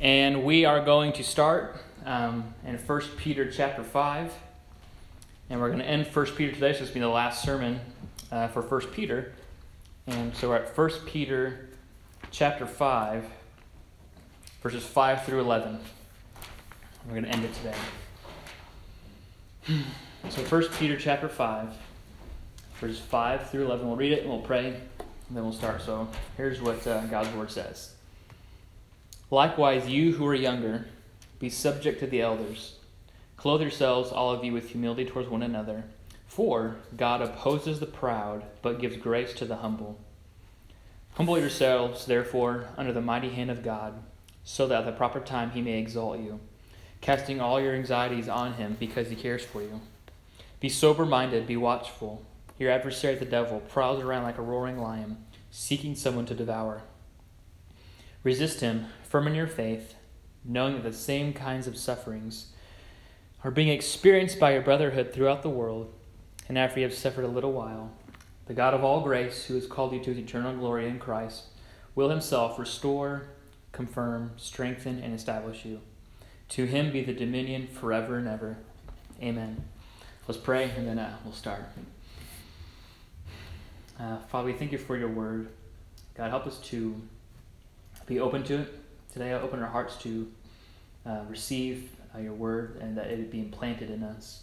And we are going to start um, in 1 Peter chapter 5. And we're going to end 1 Peter today, so this will be the last sermon uh, for 1 Peter. And so we're at 1 Peter chapter 5, verses 5 through 11. We're going to end it today. So 1 Peter chapter 5, verses 5 through 11. We'll read it and we'll pray, and then we'll start. So here's what uh, God's word says. Likewise, you who are younger, be subject to the elders. Clothe yourselves, all of you, with humility towards one another. For God opposes the proud, but gives grace to the humble. Humble yourselves, therefore, under the mighty hand of God, so that at the proper time he may exalt you, casting all your anxieties on him because he cares for you. Be sober minded, be watchful. Your adversary, the devil, prowls around like a roaring lion, seeking someone to devour. Resist him, firm in your faith, knowing that the same kinds of sufferings are being experienced by your brotherhood throughout the world. And after you have suffered a little while, the God of all grace, who has called you to his eternal glory in Christ, will himself restore, confirm, strengthen, and establish you. To him be the dominion forever and ever. Amen. Let's pray and then uh, we'll start. Uh, Father, we thank you for your word. God, help us to be open to it. Today, I open our hearts to uh, receive uh, your word and that it be implanted in us.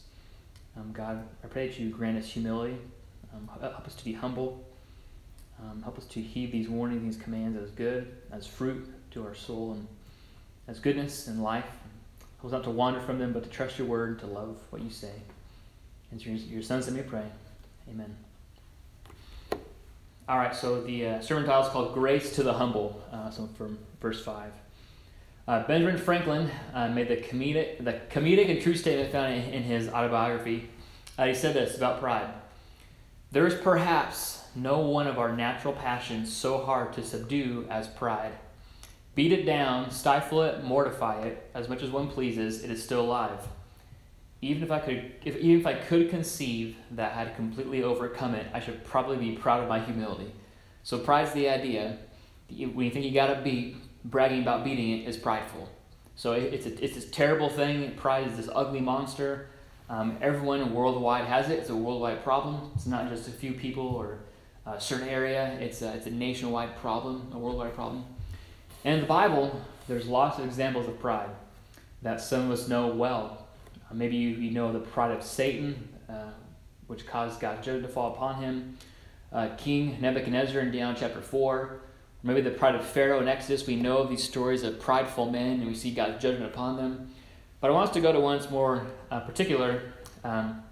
Um, God, I pray that you grant us humility. Um, help us to be humble. Um, help us to heed these warnings, these commands as good, as fruit to our soul, and as goodness and life. Help us not to wander from them, but to trust your word, and to love what you say. And your, your sons that may pray. Amen. All right, so the uh, sermon title is called Grace to the Humble, uh, so from verse 5. Uh, Benjamin Franklin uh, made the comedic, the comedic and true statement found in, in his autobiography. Uh, he said this about pride There is perhaps no one of our natural passions so hard to subdue as pride. Beat it down, stifle it, mortify it, as much as one pleases, it is still alive even if I could, if, even if I could conceive that I had completely overcome it, I should probably be proud of my humility. So pride's the idea. When you think you got to beat, bragging about beating it is prideful. So it's a, it's this terrible thing. Pride is this ugly monster. Um, everyone worldwide has it. It's a worldwide problem. It's not just a few people or a certain area. It's a, it's a nationwide problem, a worldwide problem. And in the Bible, there's lots of examples of pride that some of us know well. Uh, maybe you, you know the pride of Satan, uh, which caused God's judgment to fall upon him. Uh, King Nebuchadnezzar in Daniel chapter 4. Maybe the pride of Pharaoh in Exodus. We know of these stories of prideful men and we see God's judgment upon them. But I want us to go to one that's more uh, particular, um,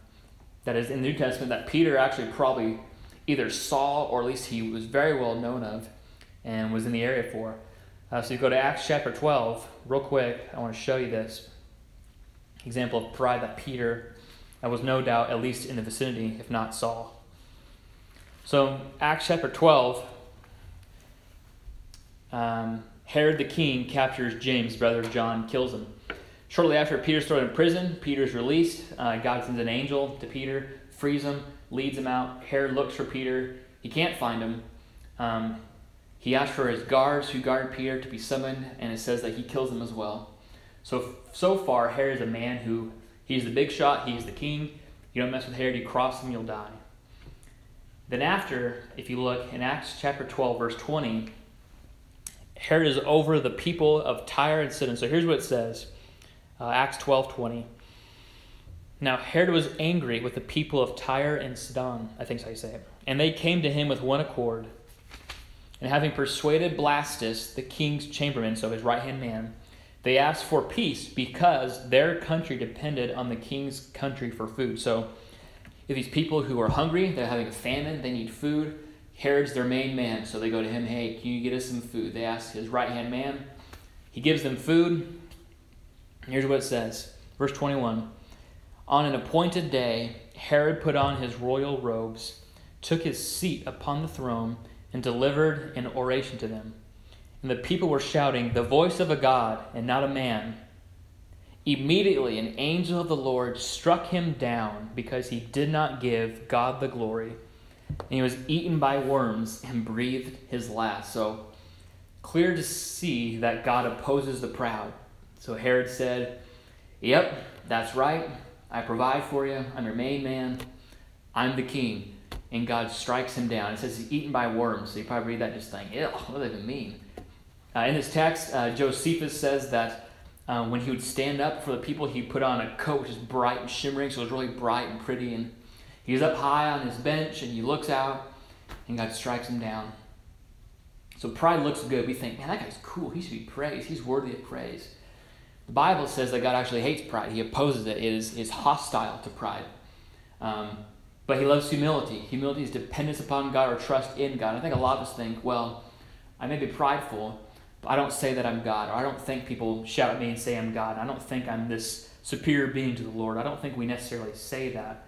that is in the New Testament, that Peter actually probably either saw or at least he was very well known of and was in the area for. Uh, so you go to Acts chapter 12, real quick. I want to show you this example of pride that Peter that was no doubt at least in the vicinity, if not saw. So, Acts chapter 12, um, Herod the king captures James, brother of John, kills him. Shortly after Peter's thrown in prison, Peter's released. Uh, God sends an angel to Peter, frees him, leads him out. Herod looks for Peter. He can't find him. Um, he asks for his guards who guard Peter to be summoned, and it says that he kills them as well. So so far, Herod is a man who he's the big shot, he's the king. You don't mess with Herod, you cross him, you'll die. Then after, if you look in Acts chapter 12, verse 20, Herod is over the people of Tyre and Sidon. So here's what it says. Uh, Acts 12, 20. Now Herod was angry with the people of Tyre and Sidon, I think so you say it. And they came to him with one accord. And having persuaded Blastus, the king's chamberlain, so his right hand man, they asked for peace because their country depended on the king's country for food. So, if these people who are hungry, they're having a famine, they need food, Herod's their main man. So they go to him, hey, can you get us some food? They ask his right hand man. He gives them food. Here's what it says Verse 21 On an appointed day, Herod put on his royal robes, took his seat upon the throne, and delivered an oration to them and the people were shouting, The voice of a God and not a man. Immediately, an angel of the Lord struck him down because he did not give God the glory. And he was eaten by worms and breathed his last. So, clear to see that God opposes the proud. So Herod said, Yep, that's right. I provide for you. I'm your main man. I'm the king. And God strikes him down. It says he's eaten by worms. So you probably read that just think, ew, what does that even mean? Uh, in this text, uh, Josephus says that uh, when he would stand up for the people, he put on a coat just bright and shimmering, so it was really bright and pretty. And he's up high on his bench and he looks out, and God strikes him down. So pride looks good. We think, man, that guy's cool. He should be praised. He's worthy of praise. The Bible says that God actually hates pride. He opposes it. It is, is hostile to pride. Um, but he loves humility. Humility is dependence upon God or trust in God. I think a lot of us think, well, I may be prideful, but I don't say that I'm God. Or I don't think people shout at me and say I'm God. I don't think I'm this superior being to the Lord. I don't think we necessarily say that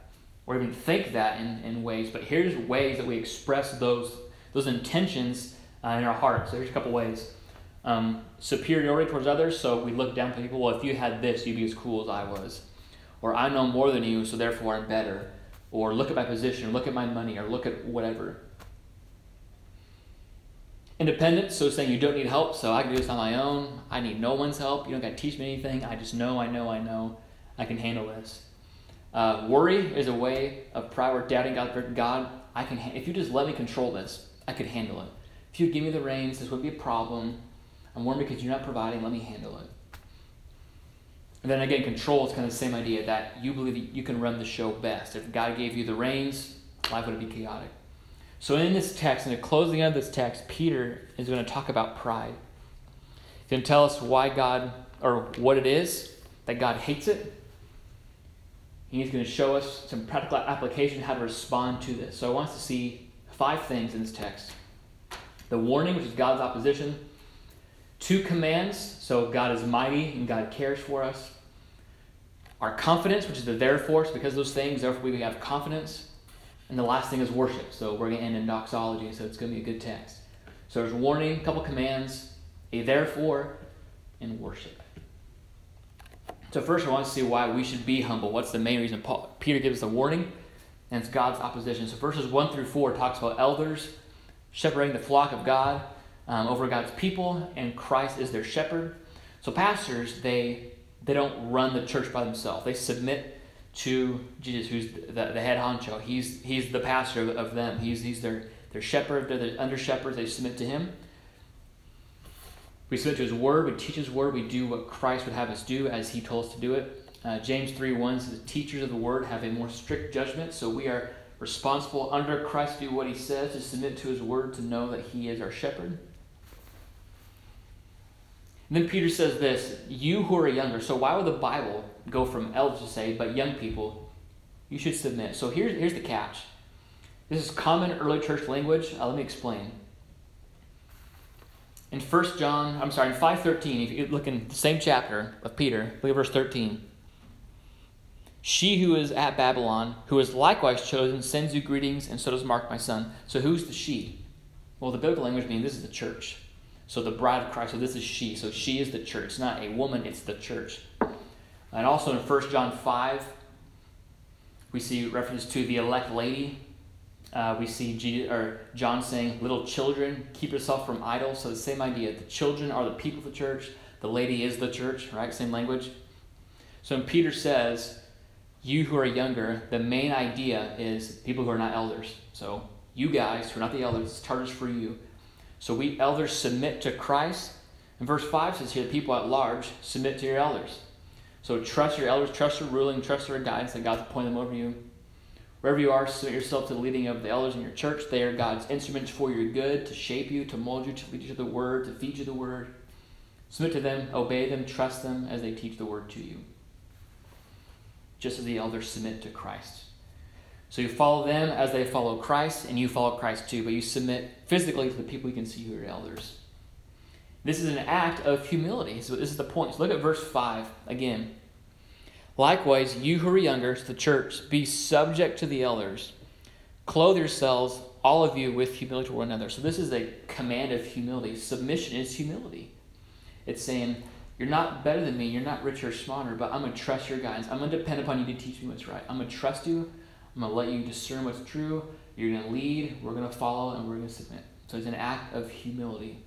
or even think that in, in ways. But here's ways that we express those, those intentions uh, in our hearts. So here's a couple ways. Um, superiority towards others, so we look down people. Well, if you had this, you'd be as cool as I was. Or I know more than you, so therefore I'm better. Or look at my position, look at my money, or look at whatever. Independence, so saying you don't need help, so I can do this on my own. I need no one's help. You don't got to teach me anything. I just know, I know, I know. I can handle this. Uh, worry is a way of pride or doubting God. God, I can. Ha- if you just let me control this, I could handle it. If you give me the reins, this would be a problem. I'm worried because you're not providing. Let me handle it. And then again, control is kind of the same idea that you believe that you can run the show best. If God gave you the reins, life would be chaotic. So in this text, in the closing of this text, Peter is going to talk about pride. He's going to tell us why God, or what it is that God hates it. He's going to show us some practical application how to respond to this. So I want us to see five things in this text the warning, which is God's opposition, two commands, so God is mighty and God cares for us, our confidence, which is the therefore, so because of those things, therefore we have confidence, and the last thing is worship. So we're going to end in doxology, so it's going to be a good text. So there's warning, a couple commands, a therefore, and worship. So first, I want to see why we should be humble. What's the main reason? Paul, Peter gives us a warning, and it's God's opposition. So verses one through four talks about elders shepherding the flock of God um, over God's people, and Christ is their shepherd. So pastors, they they don't run the church by themselves. They submit to Jesus, who's the, the head honcho. He's he's the pastor of, them. He's he's their their shepherd. They're the under shepherds. They submit to him. We submit to his word. We teach his word. We do what Christ would have us do as he told us to do it. Uh, James 3 1 says, The teachers of the word have a more strict judgment, so we are responsible under Christ to do what he says, to submit to his word, to know that he is our shepherd. And then Peter says this You who are younger, so why would the Bible go from elders to say, but young people, you should submit? So here's, here's the catch. This is common early church language. Uh, let me explain. In 1 John, I'm sorry, in 5.13, if you look in the same chapter of Peter, look at verse 13. She who is at Babylon, who is likewise chosen, sends you greetings, and so does Mark, my son. So who's the she? Well, the biblical language means this is the church. So the bride of Christ, so this is she. So she is the church. It's not a woman, it's the church. And also in 1 John 5, we see reference to the elect lady. Uh, we see Jesus, or John saying, Little children, keep yourself from idols. So the same idea. The children are the people of the church. The lady is the church, right? Same language. So when Peter says, you who are younger, the main idea is people who are not elders. So you guys who are not the elders, it's charges for you. So we elders submit to Christ. And verse 5 says here, people at large submit to your elders. So trust your elders, trust their ruling, trust their guidance that God's appointed them over you. Wherever you are, submit yourself to the leading of the elders in your church. They are God's instruments for your good, to shape you, to mold you, to lead you to the word, to feed you the word. Submit to them, obey them, trust them as they teach the word to you just as the elders submit to Christ. So you follow them as they follow Christ, and you follow Christ too, but you submit physically to the people you can see who are elders. This is an act of humility. So this is the point. So look at verse 5 again. Likewise, you who are younger, to the church, be subject to the elders. Clothe yourselves, all of you, with humility to one another. So this is a command of humility. Submission is humility. It's saying, you're not better than me. You're not richer or smarter, but I'm going to trust your guidance. I'm going to depend upon you to teach me what's right. I'm going to trust you. I'm going to let you discern what's true. You're going to lead. We're going to follow, and we're going to submit. So it's an act of humility.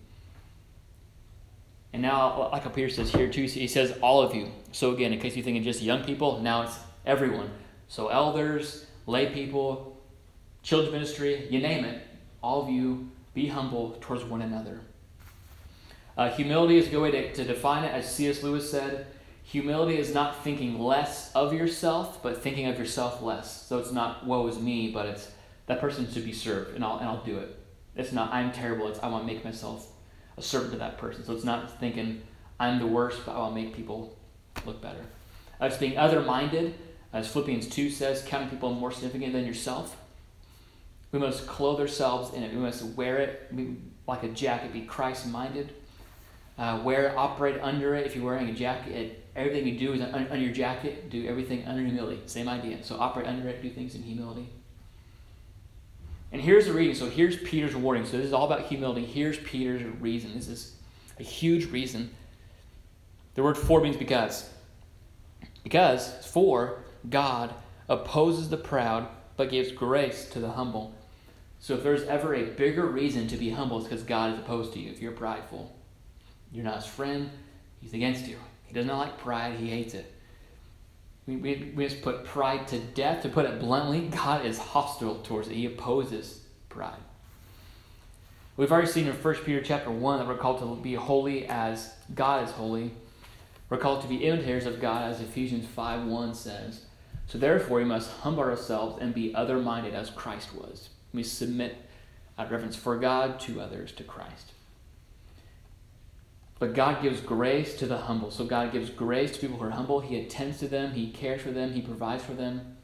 And now, like a Peter says here too, he says all of you. So again, in case you're thinking just young people, now it's everyone. So elders, lay people, children's ministry, you name it. All of you be humble towards one another. Uh, humility is a good way to, to define it, as C.S. Lewis said. Humility is not thinking less of yourself, but thinking of yourself less. So it's not woe is me, but it's that person should be served, and I'll, and I'll do it. It's not I'm terrible, it's I want to make myself a servant to that person. So it's not thinking I'm the worst, but I'll make people look better. Uh, it's being other minded, as Philippians 2 says, counting people more significant than yourself. We must clothe ourselves in it, we must wear it like a jacket, be Christ minded. Uh, wear, operate under it. If you're wearing a jacket, everything you do is under your jacket. Do everything under humility. Same idea. So operate under it. Do things in humility. And here's the reading. So here's Peter's warning. So this is all about humility. Here's Peter's reason. This is a huge reason. The word for means because. Because, for, God opposes the proud, but gives grace to the humble. So if there's ever a bigger reason to be humble, it's because God is opposed to you if you're prideful. You're not his friend. He's against you. He does not like pride. He hates it. We, we, we just put pride to death. To put it bluntly, God is hostile towards it. He opposes pride. We've already seen in 1 Peter chapter 1 that we're called to be holy as God is holy. We're called to be imitators of God, as Ephesians 5 1 says. So therefore, we must humble ourselves and be other minded as Christ was. We submit out reverence for God to others, to Christ. But God gives grace to the humble. So God gives grace to people who are humble. He attends to them, He cares for them, He provides for them.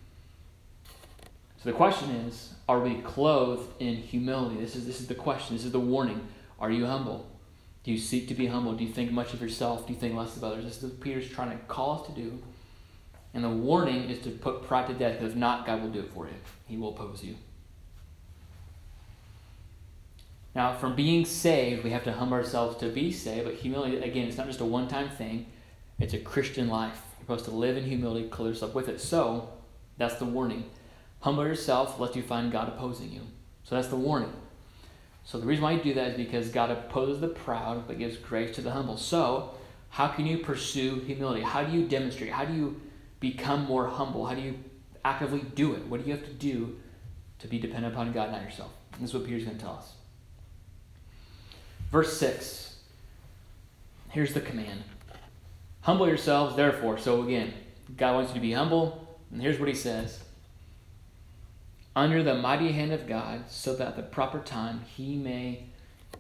So the question is are we clothed in humility? This is, this is the question. This is the warning. Are you humble? Do you seek to be humble? Do you think much of yourself? Do you think less of others? This is what Peter's trying to call us to do. And the warning is to put pride to death, because if not, God will do it for you. He will oppose you. Now, from being saved, we have to humble ourselves to be saved. But humility, again, it's not just a one time thing, it's a Christian life. You're supposed to live in humility, clothe yourself with it. So, that's the warning. Humble yourself, lest you find God opposing you. So, that's the warning. So, the reason why you do that is because God opposes the proud, but gives grace to the humble. So, how can you pursue humility? How do you demonstrate? How do you become more humble? How do you actively do it? What do you have to do to be dependent upon God, not yourself? This is what Peter's going to tell us. Verse 6. Here's the command Humble yourselves, therefore. So again, God wants you to be humble. And here's what he says Under the mighty hand of God, so that at the proper time he may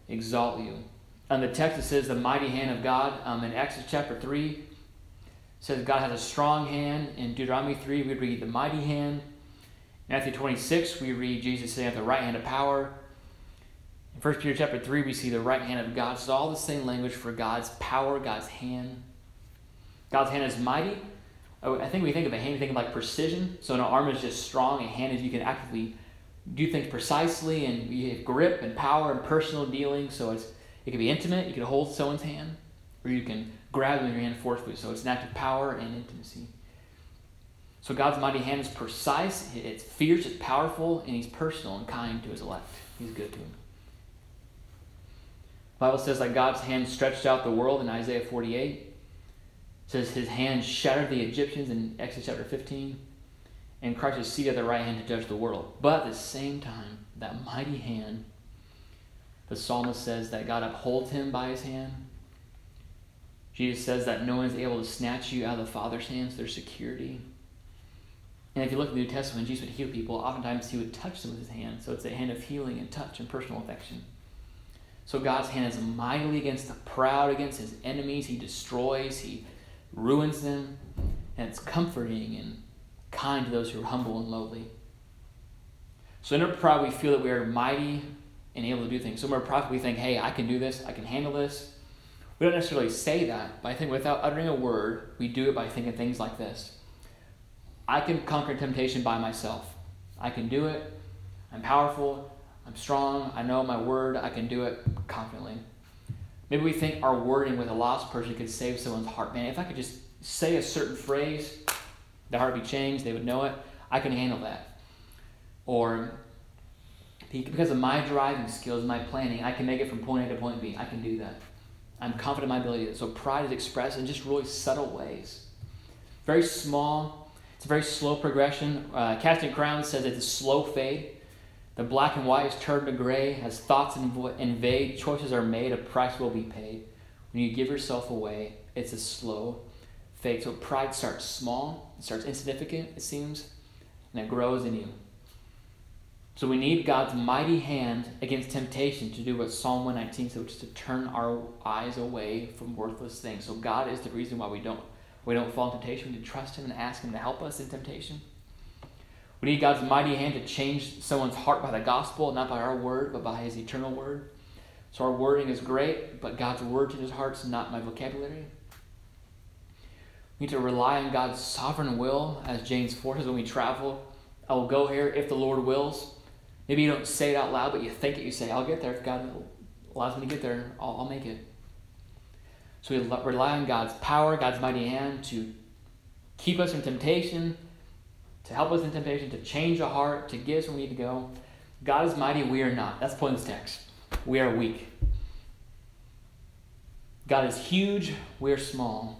exalt you. And the text it says the mighty hand of God. Um, in Exodus chapter 3, says God has a strong hand. In Deuteronomy 3, we read the mighty hand. Matthew 26, we read Jesus saying at the right hand of power. In 1 Peter chapter 3, we see the right hand of God. It's all the same language for God's power, God's hand. God's hand is mighty. Oh, I think we think of a hand, we think of like precision. So an arm is just strong, a hand is you can actively do things precisely, and you have grip and power and personal dealing. So it's it can be intimate. You can hold someone's hand, or you can grab them in your hand forcefully. So it's an act of power and intimacy. So God's mighty hand is precise, it's fierce, it's powerful, and He's personal and kind to His elect. He's good to them. Bible says that God's hand stretched out the world in Isaiah 48. It says his hand shattered the Egyptians in Exodus chapter 15. And Christ is seated at the right hand to judge the world. But at the same time, that mighty hand, the psalmist says that God upholds him by his hand. Jesus says that no one is able to snatch you out of the Father's hands, their security. And if you look at the New Testament, Jesus would heal people, oftentimes he would touch them with his hand. So it's a hand of healing and touch and personal affection. So God's hand is mightily against the proud, against his enemies. He destroys, he ruins them, and it's comforting and kind to those who are humble and lowly. So in our pride, we feel that we are mighty and able to do things. So in our pride, we think, hey, I can do this, I can handle this. We don't necessarily say that, but I think without uttering a word, we do it by thinking things like this I can conquer temptation by myself. I can do it. I'm powerful. I'm strong. I know my word. I can do it confidently. Maybe we think our wording with a lost person could save someone's heart. Man, if I could just say a certain phrase, the heart would be changed. They would know it. I can handle that. Or because of my driving skills, my planning, I can make it from point A to point B. I can do that. I'm confident in my ability. So pride is expressed in just really subtle ways. Very small. It's a very slow progression. Uh, Casting Crowns says it's a slow fade. The black and white is turned to gray. As thoughts invade, choices are made, a price will be paid. When you give yourself away, it's a slow fade. So pride starts small, it starts insignificant, it seems, and it grows in you. So we need God's mighty hand against temptation to do what Psalm 119 says, which is to turn our eyes away from worthless things. So God is the reason why we don't we don't fall in temptation. We need to trust Him and ask Him to help us in temptation. We need God's mighty hand to change someone's heart by the gospel, not by our word, but by His eternal word. So our wording is great, but God's word to His heart is not my vocabulary. We need to rely on God's sovereign will, as James 4 says when we travel. I will go here if the Lord wills. Maybe you don't say it out loud, but you think it. You say, I'll get there. If God allows me to get there, I'll, I'll make it. So we rely on God's power, God's mighty hand to keep us from temptation, to help us in temptation, to change the heart, to get us where we need to go. God is mighty, we are not. That's the point of this text. We are weak. God is huge, we are small.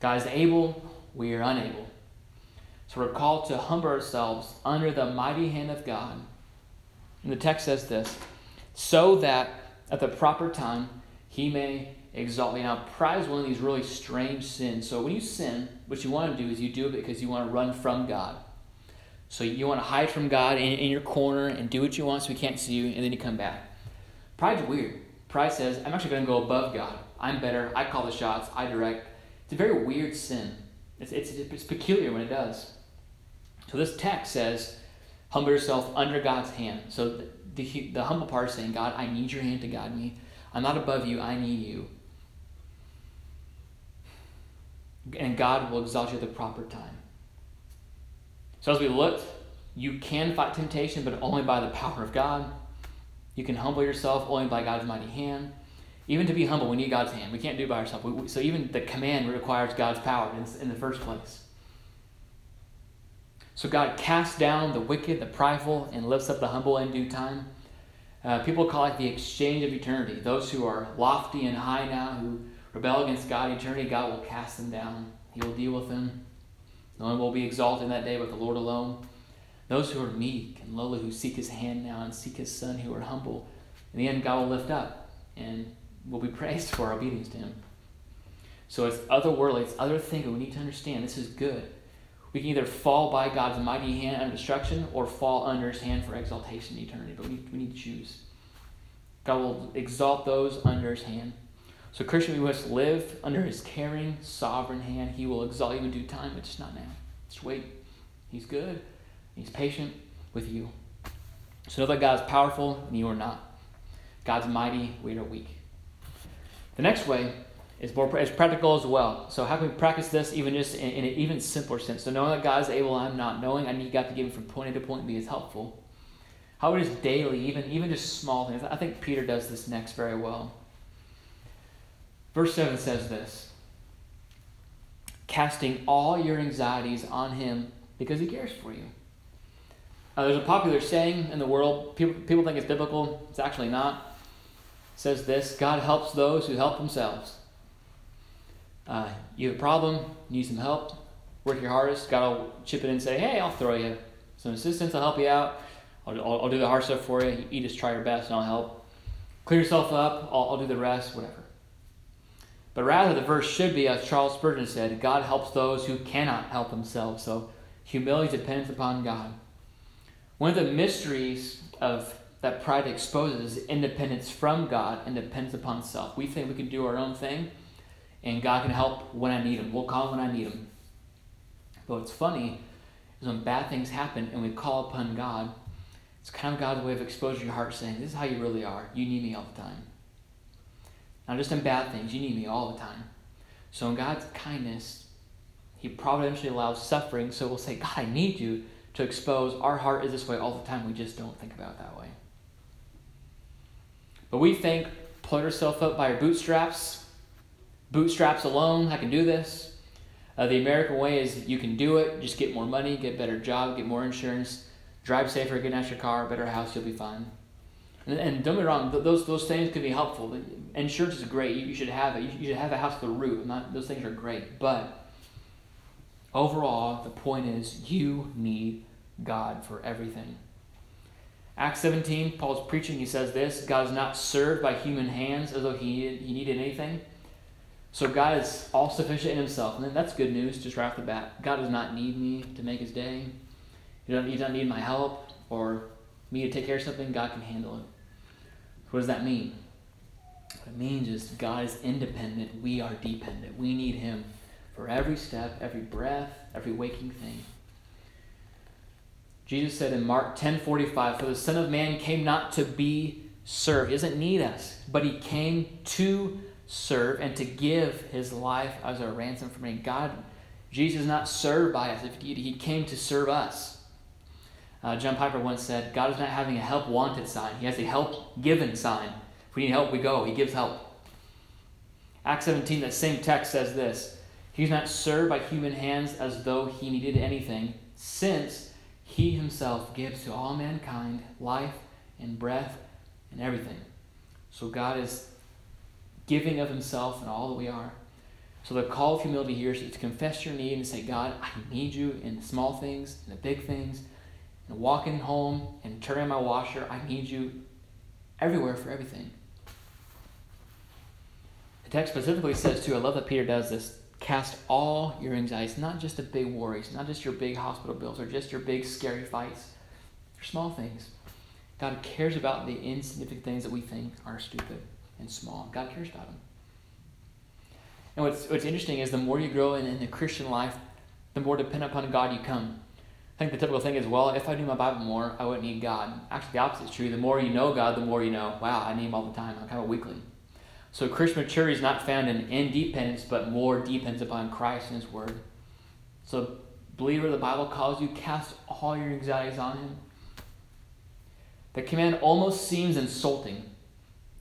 God is able, we are unable. So we're called to humble ourselves under the mighty hand of God. And the text says this so that at the proper time he may exalt you. Now, pride is one of these really strange sins. So when you sin, what you want to do is you do it because you want to run from God. So you want to hide from God in, in your corner and do what you want so he can't see you, and then you come back. Pride's weird. Pride says, I'm actually going to go above God. I'm better. I call the shots. I direct. It's a very weird sin. It's, it's, it's peculiar when it does. So this text says, humble yourself under God's hand. So the, the, the humble part is saying, God, I need your hand to guide me. I'm not above you, I need you. And God will exalt you at the proper time. So as we looked, you can fight temptation, but only by the power of God. You can humble yourself only by God's mighty hand. Even to be humble, we need God's hand. We can't do it by ourselves. We, so even the command requires God's power in, in the first place. So God casts down the wicked, the prideful, and lifts up the humble in due time. Uh, people call it the exchange of eternity. Those who are lofty and high now, who rebel against God eternity, God will cast them down. He will deal with them. No one will be exalted in that day but the Lord alone. Those who are meek and lowly, who seek his hand now and seek his son, who are humble, in the end, God will lift up and will be praised for our obedience to him. So it's otherworldly, it's other thinking. We need to understand this is good. We can either fall by God's mighty hand under destruction or fall under his hand for exaltation in eternity. But we, we need to choose. God will exalt those under his hand. So, Christian, we must live under his caring, sovereign hand. He will exalt you in due time, but just not now. Just wait. He's good. He's patient with you. So know that God is powerful and you are not. God's mighty, we are weak. The next way is more is practical as well. So how can we practice this even just in, in, an even simpler sense? So knowing that God is able, I'm not. Knowing I need God to get me from point A to point B is helpful. How about just daily, even even just small things. I think Peter does this next very well. Verse 7 says this casting all your anxieties on him because he cares for you. Uh, there's a popular saying in the world, people, people think it's biblical, it's actually not. It says this God helps those who help themselves. Uh, you have a problem, need some help, work your hardest. God will chip in and say, hey, I'll throw you some assistance, I'll help you out. I'll, I'll, I'll do the hard stuff for you. You just try your best and I'll help. Clear yourself up, I'll, I'll do the rest, whatever. But rather, the verse should be, as Charles Spurgeon said, God helps those who cannot help themselves. So humility depends upon God. One of the mysteries of that pride exposes is independence from God and depends upon self. We think we can do our own thing, and God can help when I need Him. We'll call when I need Him. But what's funny is when bad things happen and we call upon God, it's kind of God's way of exposing your heart, saying, This is how you really are. You need me all the time. Not just in bad things, you need me all the time. So in God's kindness, He providentially allows suffering, so we'll say, God, I need you to expose our heart is this way all the time. We just don't think about it that way. But we think, pull yourself up by your bootstraps, bootstraps alone, I can do this. Uh, the American way is you can do it, just get more money, get a better job, get more insurance, drive safer, get an extra car, better house, you'll be fine. And, and don't be wrong, those, those things can be helpful. Insurance is great. You, you should have it. You, you should have a house with a roof. Not, those things are great. But overall, the point is you need God for everything. Acts 17, Paul's preaching. He says this God is not served by human hands as though he needed, he needed anything. So God is all sufficient in himself. And that's good news just right off the bat. God does not need me to make his day. He doesn't, he doesn't need my help or me to take care of something. God can handle it. What does that mean? What it means is God is independent. We are dependent. We need him for every step, every breath, every waking thing. Jesus said in Mark 10:45, "For the Son of Man came not to be served. He doesn't need us, but he came to serve and to give his life as a ransom for many. God, Jesus is not served by us. If he came to serve us. Uh, John Piper once said, God is not having a help wanted sign. He has a help given sign. If we need help, we go. He gives help. Acts 17, that same text says this He's not served by human hands as though he needed anything, since he himself gives to all mankind life and breath and everything. So God is giving of himself and all that we are. So the call of humility here is to confess your need and say, God, I need you in the small things, in the big things, and walking home and turning my washer. I need you everywhere for everything. The text specifically says, too, I love that Peter does this cast all your anxieties, not just the big worries, not just your big hospital bills or just your big scary fights, your small things. God cares about the insignificant things that we think are stupid and small. God cares about them. And what's, what's interesting is the more you grow in, in the Christian life, the more dependent upon God you come. I think the typical thing is, well, if I knew my Bible more, I wouldn't need God. Actually, the opposite is true. The more you know God, the more you know, wow, I need Him all the time. I'm kind of weakly. So Christian maturity is not found in independence, but more depends upon Christ and His Word. So, believer, the Bible calls you cast all your anxieties on Him. The command almost seems insulting.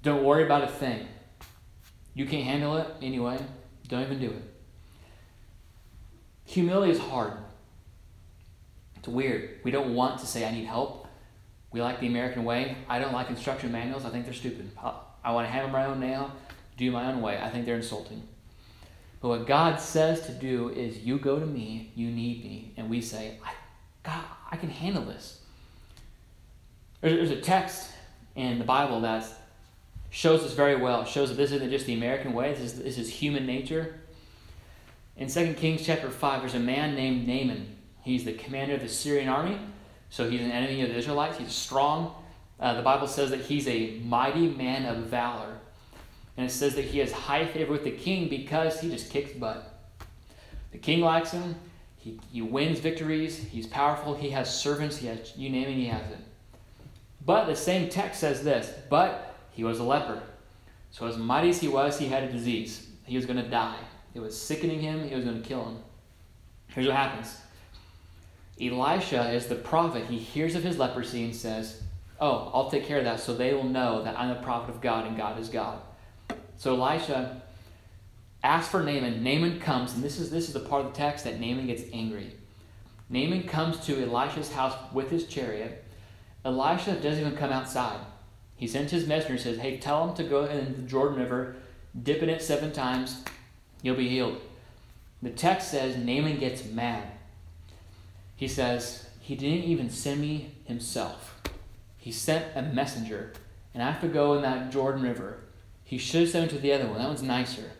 Don't worry about a thing. You can't handle it anyway. Don't even do it. Humility is hard. It's weird. We don't want to say, I need help. We like the American way. I don't like instruction manuals. I think they're stupid. I want to hammer my own nail, do my own way. I think they're insulting. But what God says to do is, you go to me, you need me, and we say, God, I can handle this. There's, a text in the Bible that shows us very well. It shows that this isn't just the American way, this is, this is human nature. In 2 Kings chapter 5, there's a man named Naaman. He's the commander of the Syrian army, so he's an enemy of the Israelites. He's strong. Uh, the Bible says that he's a mighty man of valor. And it says that he has high favor with the king because he just kicks butt. The king likes him. He, he wins victories. He's powerful. He has servants. He has, you name it, he has it. But the same text says this But he was a leper. So, as mighty as he was, he had a disease. He was going to die. It was sickening him. It was going to kill him. Here's what happens Elisha is the prophet. He hears of his leprosy and says, Oh, I'll take care of that so they will know that I'm a prophet of God and God is God. So Elisha asks for Naaman. Naaman comes, and this is, this is the part of the text that Naaman gets angry. Naaman comes to Elisha's house with his chariot. Elisha doesn't even come outside. He sends his messenger and says, Hey, tell him to go in the Jordan River, dip in it seven times, you'll be healed. The text says Naaman gets mad. He says, He didn't even send me himself. He sent a messenger, and I have to go in that Jordan River. He should have sent it to the other one. That one's nicer.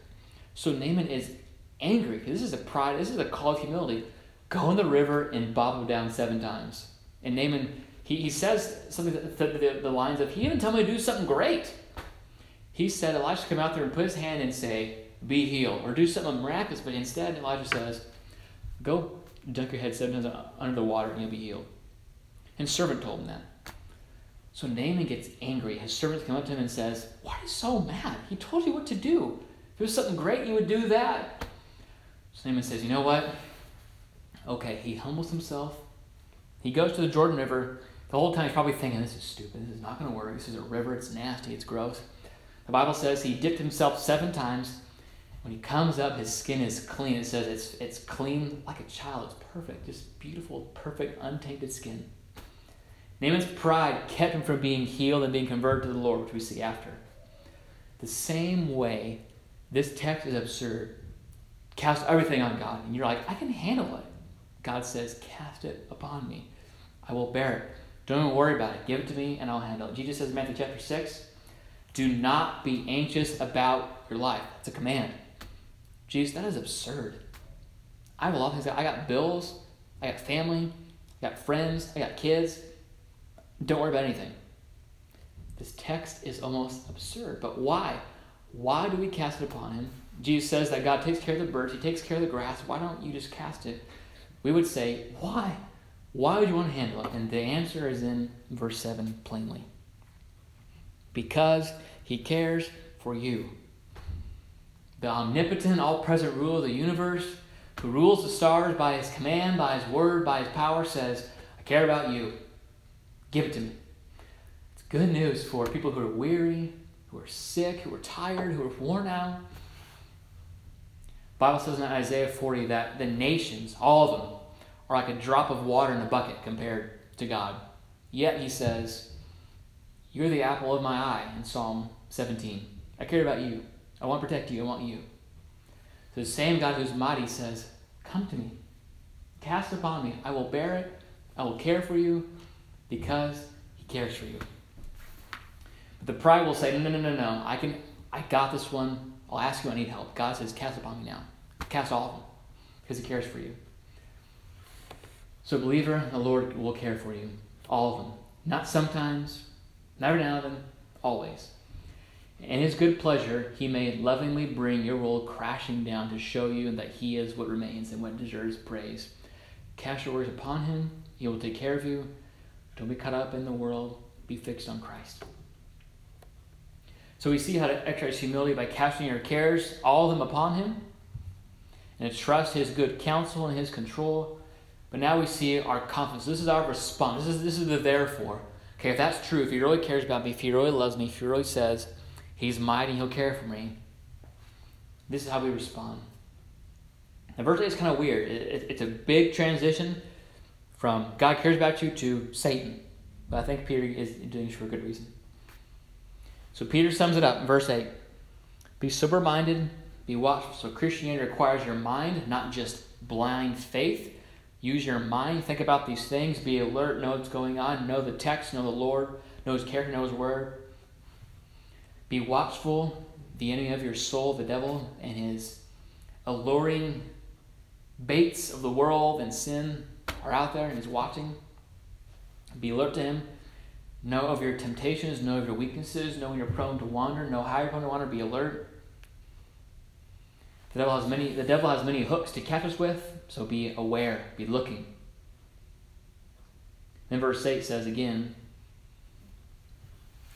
So Naaman is angry because this is a pride, this is a call of humility. Go in the river and bob down seven times. And Naaman, he, he says something that the, the, the lines of, he even tell me to do something great. He said Elijah come out there and put his hand and say, be healed, or do something miraculous. But instead, Elijah says, go dunk your head seven times under the water and you'll be healed. And servant told him that. So Naaman gets angry. His servants come up to him and says, Why are you so mad? He told you what to do. If it was something great, you would do that. So Naaman says, You know what? Okay, he humbles himself. He goes to the Jordan River. The whole time he's probably thinking, This is stupid. This is not going to work. This is a river. It's nasty. It's gross. The Bible says he dipped himself seven times. When he comes up, his skin is clean. It says it's, it's clean like a child. It's perfect. Just beautiful, perfect, untainted skin. Naaman's pride kept him from being healed and being converted to the Lord, which we see after. The same way, this text is absurd. Cast everything on God. And you're like, I can handle it. God says, Cast it upon me. I will bear it. Don't worry about it. Give it to me and I'll handle it. Jesus says in Matthew chapter 6, Do not be anxious about your life. It's a command. Jesus, that is absurd. I have a lot of things. I got bills. I got family. I got friends. I got kids. Don't worry about anything. This text is almost absurd. But why? Why do we cast it upon him? Jesus says that God takes care of the birds, He takes care of the grass. Why don't you just cast it? We would say, Why? Why would you want to handle it? And the answer is in verse 7 plainly. Because He cares for you. The omnipotent, all present ruler of the universe, who rules the stars by His command, by His word, by His power, says, I care about you. Give it to me. It's good news for people who are weary, who are sick, who are tired, who are worn out. Bible says in Isaiah 40 that the nations, all of them, are like a drop of water in a bucket compared to God. Yet he says, You're the apple of my eye in Psalm 17. I care about you. I want to protect you. I want you. So the same God who's mighty says, Come to me. Cast upon me. I will bear it. I will care for you because he cares for you. But the pride will say, no, no, no, no. I can I got this one. I'll ask you I need help. God says, cast upon me now. Cast all of them. Because he cares for you. So believer, the Lord will care for you. All of them. Not sometimes, never now and then, always. In his good pleasure, he may lovingly bring your world crashing down to show you that he is what remains and what deserves praise. Cast your worries upon him. He will take care of you. Don't be caught up in the world. Be fixed on Christ. So we see how to exercise humility by casting your cares, all of them upon him, and to trust his good counsel and his control. But now we see our confidence. This is our response. This is, this is the therefore. Okay, if that's true, if he really cares about me, if he really loves me, if he really says he's mighty, he'll care for me, this is how we respond. Now, verse 8 is kind of weird. It, it, it's a big transition from God cares about you to Satan. But I think Peter is doing this for a good reason. So Peter sums it up in verse 8 Be sober minded, be watchful. So Christianity requires your mind, not just blind faith. Use your mind, think about these things, be alert, know what's going on, know the text, know the Lord, know his character, know his word. Be watchful, the enemy of your soul, the devil, and his alluring baits of the world and sin are out there and he's watching. Be alert to him. Know of your temptations, know of your weaknesses, know when you're prone to wander, know how you're prone to wander, be alert. The devil has many the devil has many hooks to catch us with, so be aware, be looking. Then verse 8 says again,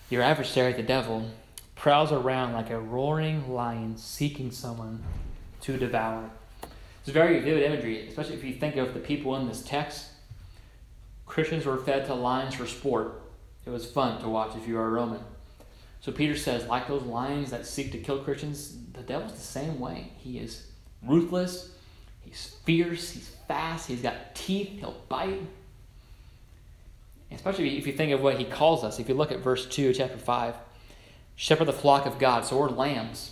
Your adversary, the devil, prowls around like a roaring lion seeking someone to devour. It's very vivid imagery, especially if you think of the people in this text. Christians were fed to lions for sport. It was fun to watch if you were a Roman. So Peter says, like those lions that seek to kill Christians, the devil's the same way. He is ruthless, he's fierce, he's fast, he's got teeth, he'll bite. Especially if you think of what he calls us. If you look at verse 2, chapter 5, shepherd the flock of God. So we're lambs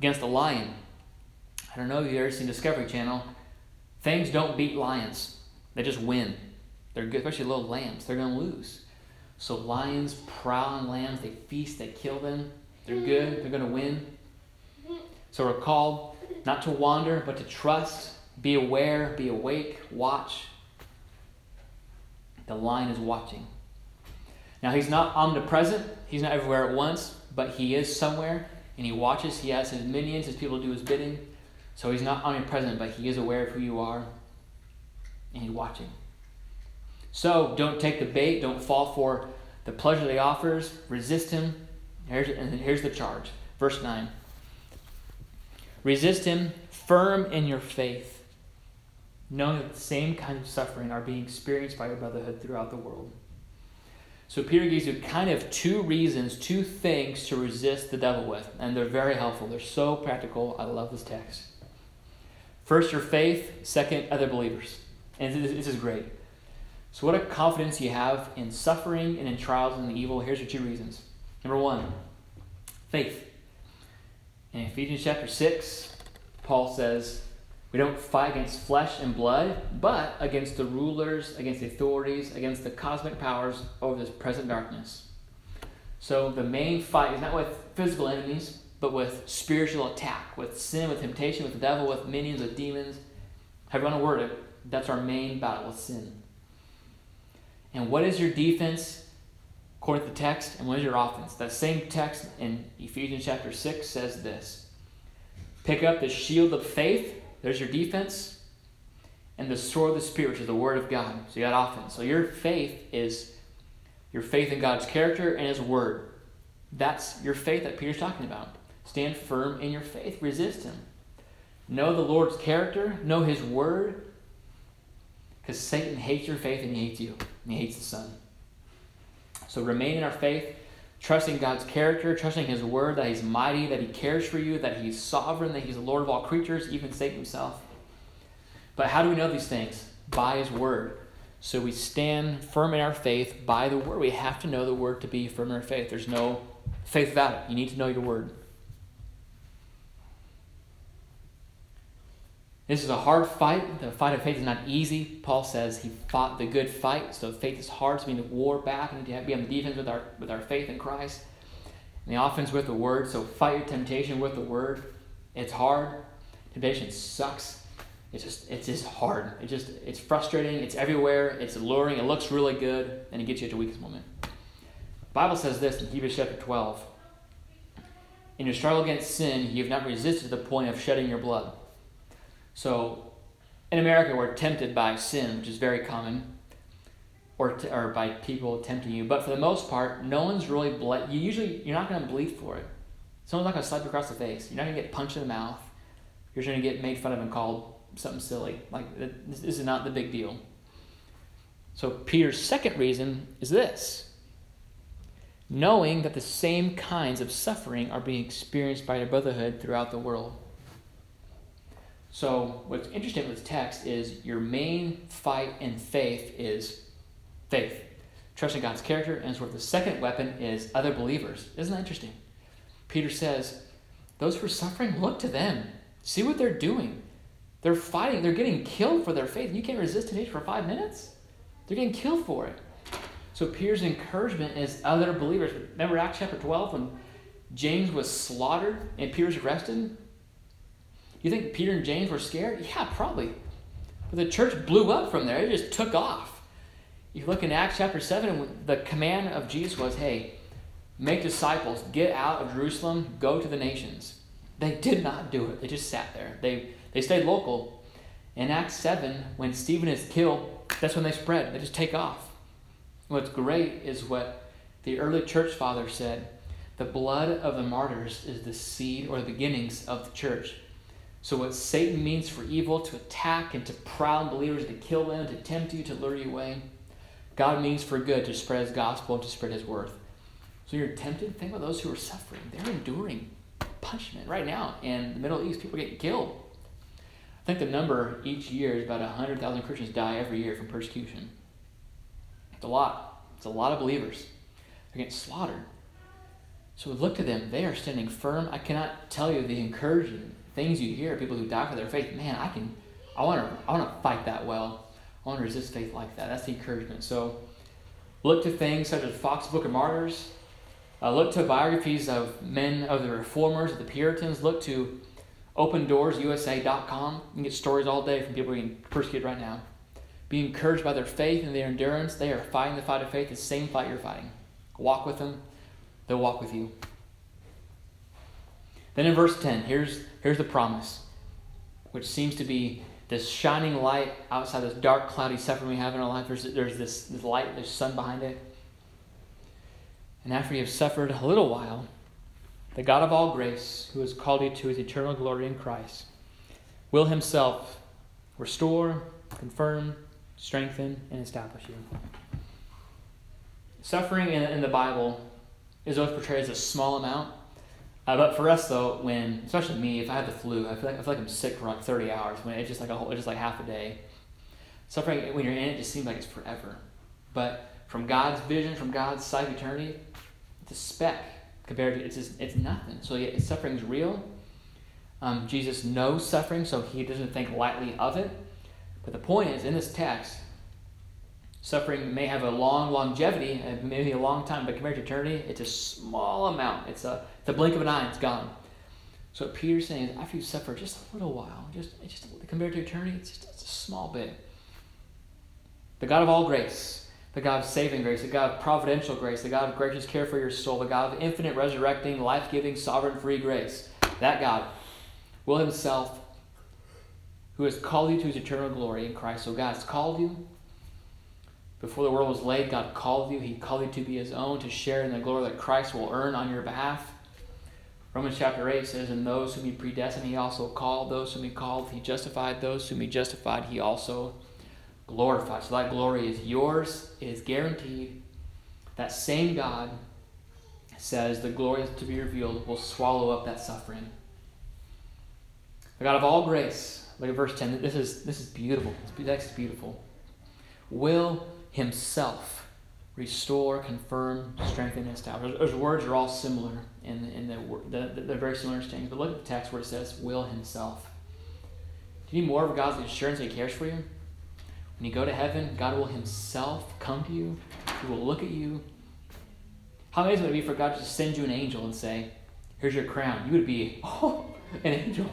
against a lion. I don't know if you've ever seen Discovery Channel. Things don't beat lions, they just win. They're good, especially little lambs. They're going to lose. So lions prowl on lambs. They feast. They kill them. They're good. They're going to win. So we're called not to wander, but to trust. Be aware. Be awake. Watch. The lion is watching. Now he's not omnipresent. He's not everywhere at once, but he is somewhere, and he watches. He has his minions. His people do his bidding. So he's not omnipresent, but he is aware of who you are, and he's watching. So don't take the bait, don't fall for the pleasure that he offers, resist him. Here's, and here's the charge. Verse 9 Resist him firm in your faith, knowing that the same kind of suffering are being experienced by your brotherhood throughout the world. So Peter gives you kind of two reasons, two things to resist the devil with, and they're very helpful. They're so practical. I love this text. First, your faith. Second, other believers. And this is great. So, what a confidence you have in suffering and in trials and evil. Here's your two reasons. Number one, faith. In Ephesians chapter 6, Paul says, We don't fight against flesh and blood, but against the rulers, against the authorities, against the cosmic powers over this present darkness. So, the main fight is not with physical enemies, but with spiritual attack, with sin, with temptation, with the devil, with minions, with demons. Have you want to word it? That's our main battle with sin. And what is your defense according to the text? And what is your offense? That same text in Ephesians chapter 6 says this Pick up the shield of faith, there's your defense, and the sword of the Spirit, which is the Word of God. So you got offense. So your faith is your faith in God's character and His Word. That's your faith that Peter's talking about. Stand firm in your faith, resist Him. Know the Lord's character, know His Word, because Satan hates your faith and he hates you, and he hates the Son. So remain in our faith, trusting God's character, trusting His word, that He's mighty, that He cares for you, that He's sovereign, that He's the Lord of all creatures, even Satan himself. But how do we know these things? By His word. So we stand firm in our faith by the word. We have to know the word to be firm in our faith. There's no faith without it. You need to know your word. This is a hard fight. The fight of faith is not easy. Paul says he fought the good fight. So faith is hard. So we need to war back. We need to be on the defense with our with our faith in Christ. And the offense with the word. So fight your temptation with the word. It's hard. Temptation sucks. It's just it's just hard. It just it's frustrating. It's everywhere. It's alluring. It looks really good, and it gets you at your weakest moment. The Bible says this in Hebrews chapter 12. In your struggle against sin, you have not resisted to the point of shedding your blood. So, in America, we're tempted by sin, which is very common, or, t- or by people tempting you. But for the most part, no one's really bled. You usually you're not going to bleed for it. Someone's not going to slap you across the face. You're not going to get punched in the mouth. You're going to get made fun of and called something silly. Like this, this is not the big deal. So Peter's second reason is this: knowing that the same kinds of suffering are being experienced by your brotherhood throughout the world. So, what's interesting with this text is your main fight in faith is faith, trusting God's character, and sort of the second weapon is other believers. Isn't that interesting? Peter says, Those who are suffering, look to them. See what they're doing. They're fighting, they're getting killed for their faith. You can't resist temptation for five minutes. They're getting killed for it. So, Peter's encouragement is other believers. Remember Acts chapter 12 when James was slaughtered and Peter's arrested? You think Peter and James were scared? Yeah, probably. But the church blew up from there. It just took off. You look in Acts chapter 7, the command of Jesus was hey, make disciples, get out of Jerusalem, go to the nations. They did not do it. They just sat there. They, they stayed local. In Acts 7, when Stephen is killed, that's when they spread. They just take off. What's great is what the early church father said the blood of the martyrs is the seed or the beginnings of the church. So, what Satan means for evil, to attack and to prowl believers, to kill them, to tempt you, to lure you away, God means for good, to spread his gospel and to spread his worth. So, you're tempted? Think about those who are suffering. They're enduring punishment right now. In the Middle East, people getting killed. I think the number each year is about 100,000 Christians die every year from persecution. It's a lot. It's a lot of believers. They're getting slaughtered. So we look to them. They are standing firm. I cannot tell you the encouraging things you hear, people who die for their faith, man, I can, I want to, I want to fight that well. I want to resist faith like that. That's the encouragement. So, look to things such as Foxe Book of Martyrs. Uh, look to biographies of men of the Reformers, of the Puritans. Look to OpenDoorsUSA.com. You can get stories all day from people being persecuted right now. Be encouraged by their faith and their endurance. They are fighting the fight of faith, the same fight you're fighting. Walk with them, they'll walk with you. Then in verse 10, here's, here's the promise, which seems to be this shining light outside this dark, cloudy suffering we have in our life. There's, there's this, this light, there's sun behind it. And after you have suffered a little while, the God of all grace, who has called you to his eternal glory in Christ, will himself restore, confirm, strengthen, and establish you. Suffering in, in the Bible is always portrayed as a small amount, uh, but for us though, when especially me, if I have the flu, I feel like I feel like I'm sick for like 30 hours. When it's just like a whole, it's just like half a day. Suffering when you're in it just seems like it's forever. But from God's vision, from God's sight of eternity, it's a speck compared to it's just, it's nothing. So yeah, suffering's real. Um, Jesus knows suffering, so he doesn't think lightly of it. But the point is, in this text, suffering may have a long longevity, uh, maybe a long time, but compared to eternity, it's a small amount. It's a, a blink of an eye, it's gone. So what Peter's saying is, after you suffer just a little while, just, just compared to eternity, it's just it's a small bit. The God of all grace, the God of saving grace, the God of providential grace, the God of gracious care for your soul, the God of infinite, resurrecting, life giving, sovereign, free grace, that God will Himself, who has called you to His eternal glory in Christ. So God has called you. Before the world was laid, God called you. He called you to be His own, to share in the glory that Christ will earn on your behalf. Romans chapter 8 says, And those whom he predestined, he also called. Those whom he called, he justified. Those whom he justified, he also glorified. So that glory is yours, it is guaranteed. That same God says the glory to be revealed will swallow up that suffering. The God of all grace, look at verse 10. This is, this is beautiful. This is beautiful. Will himself restore, confirm, strengthen, and establish. Those words are all similar in, in the, the, they're very similar exchange. But look at the text where it says, will himself. Do you need more of God's assurance that he cares for you? When you go to heaven, God will himself come to you. He will look at you. How amazing would it be for God to send you an angel and say, here's your crown. You would be, oh, an angel.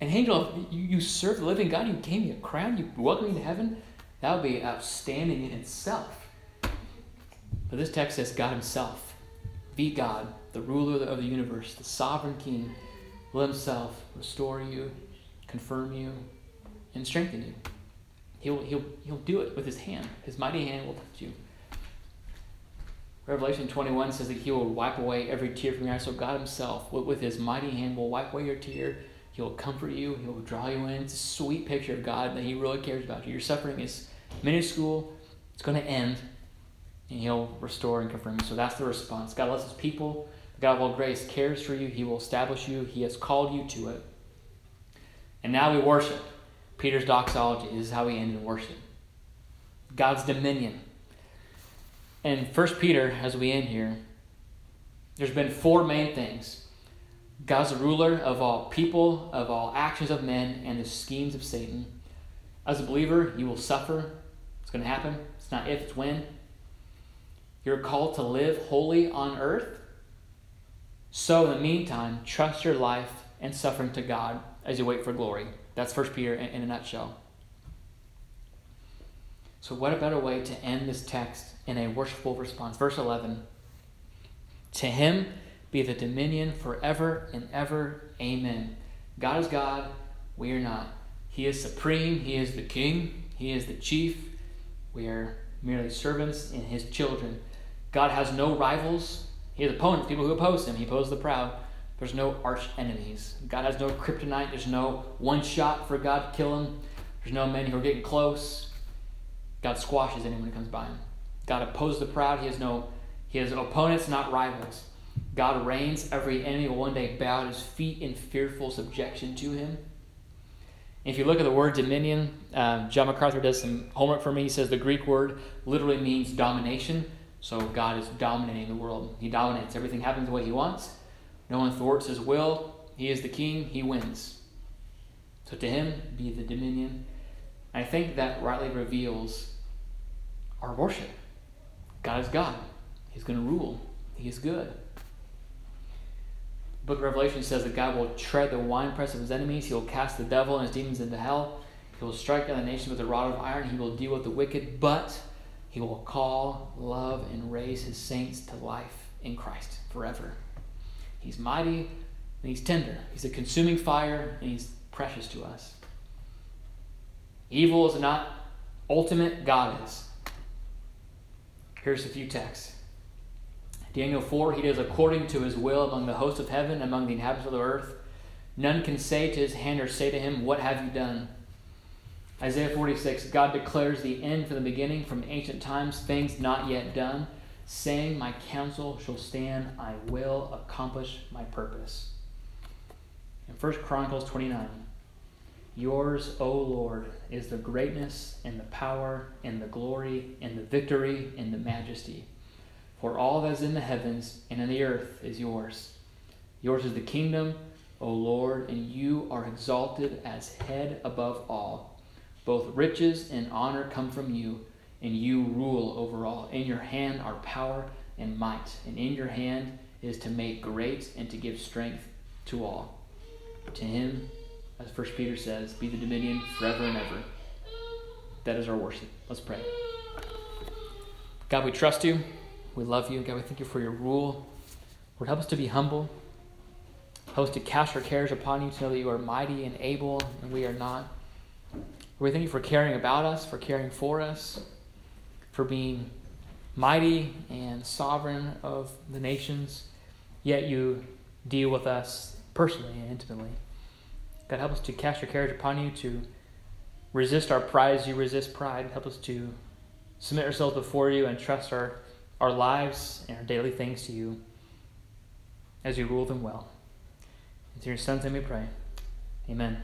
An angel, you, you serve the living God, you gave me a crown, you welcome me to heaven. That would be outstanding in itself. But this text says God Himself, the God, the ruler of the universe, the sovereign King, will Himself restore you, confirm you, and strengthen you. He'll, he'll, he'll do it with His hand. His mighty hand will touch you. Revelation 21 says that He will wipe away every tear from your eyes. So God Himself, with His mighty hand, will wipe away your tear. He'll comfort you. He'll draw you in. It's a sweet picture of God that He really cares about you. Your suffering is minuscule. It's going to end and he'll restore and confirm you. So that's the response. God loves his people. God of all grace cares for you. He will establish you. He has called you to it. And now we worship. Peter's doxology. This is how we end in worship. God's dominion. And First Peter, as we end here, there's been four main things. God's ruler of all people, of all actions of men, and the schemes of Satan. As a believer, you will suffer. Going to happen. It's not if, it's when. You're called to live holy on earth. So, in the meantime, trust your life and suffering to God as you wait for glory. That's 1 Peter in, a nutshell. So, what a better way to end this text in a worshipful response? Verse 11 To him be the dominion forever and ever. Amen. God is God, we are not. He is supreme, He is the king, He is the chief. We are merely servants and His children. God has no rivals. He has opponents, people who oppose him. He opposes the proud. There's no arch enemies. God has no kryptonite. There's no one shot for God to kill him. There's no men who are getting close. God squashes anyone who comes by him. God opposes the proud. He has no he has opponents, not rivals. God reigns. Every enemy will one day bow at his feet in fearful subjection to him. If you look at the word dominion, um, John MacArthur does some homework for me. He says the Greek word literally means domination. So God is dominating the world. He dominates. Everything happens the way He wants. No one thwarts His will. He is the king. He wins. So to Him be the dominion. I think that rightly reveals our worship. God is God. He's going to rule. He is good. Book of Revelation says that God will tread the winepress of his enemies. He will cast the devil and his demons into hell. He will strike down the nation with a rod of iron. He will deal with the wicked, but he will call, love, and raise his saints to life in Christ forever. He's mighty and he's tender. He's a consuming fire and he's precious to us. Evil is not ultimate, God is. Here's a few texts. Daniel 4 He does according to his will among the hosts of heaven, among the inhabitants of the earth. None can say to his hand or say to him, What have you done? Isaiah 46 God declares the end from the beginning, from ancient times, things not yet done, saying, My counsel shall stand, I will accomplish my purpose. In 1 Chronicles 29, Yours, O Lord, is the greatness and the power and the glory and the victory and the majesty. For all that is in the heavens and in the earth is yours. Yours is the kingdom, O Lord, and you are exalted as head above all. Both riches and honor come from you, and you rule over all. In your hand are power and might, and in your hand is to make great and to give strength to all. To him, as First Peter says, be the dominion forever and ever. That is our worship. Let's pray. God, we trust you. We love you. And God, we thank you for your rule. Lord, help us to be humble. Help us to cast our cares upon you to know that you are mighty and able and we are not. Lord, we thank you for caring about us, for caring for us, for being mighty and sovereign of the nations, yet you deal with us personally and intimately. God, help us to cast our cares upon you, to resist our pride as you resist pride. Help us to submit ourselves before you and trust our, our lives and our daily things to you as you rule them well. It's your son's name we pray. Amen.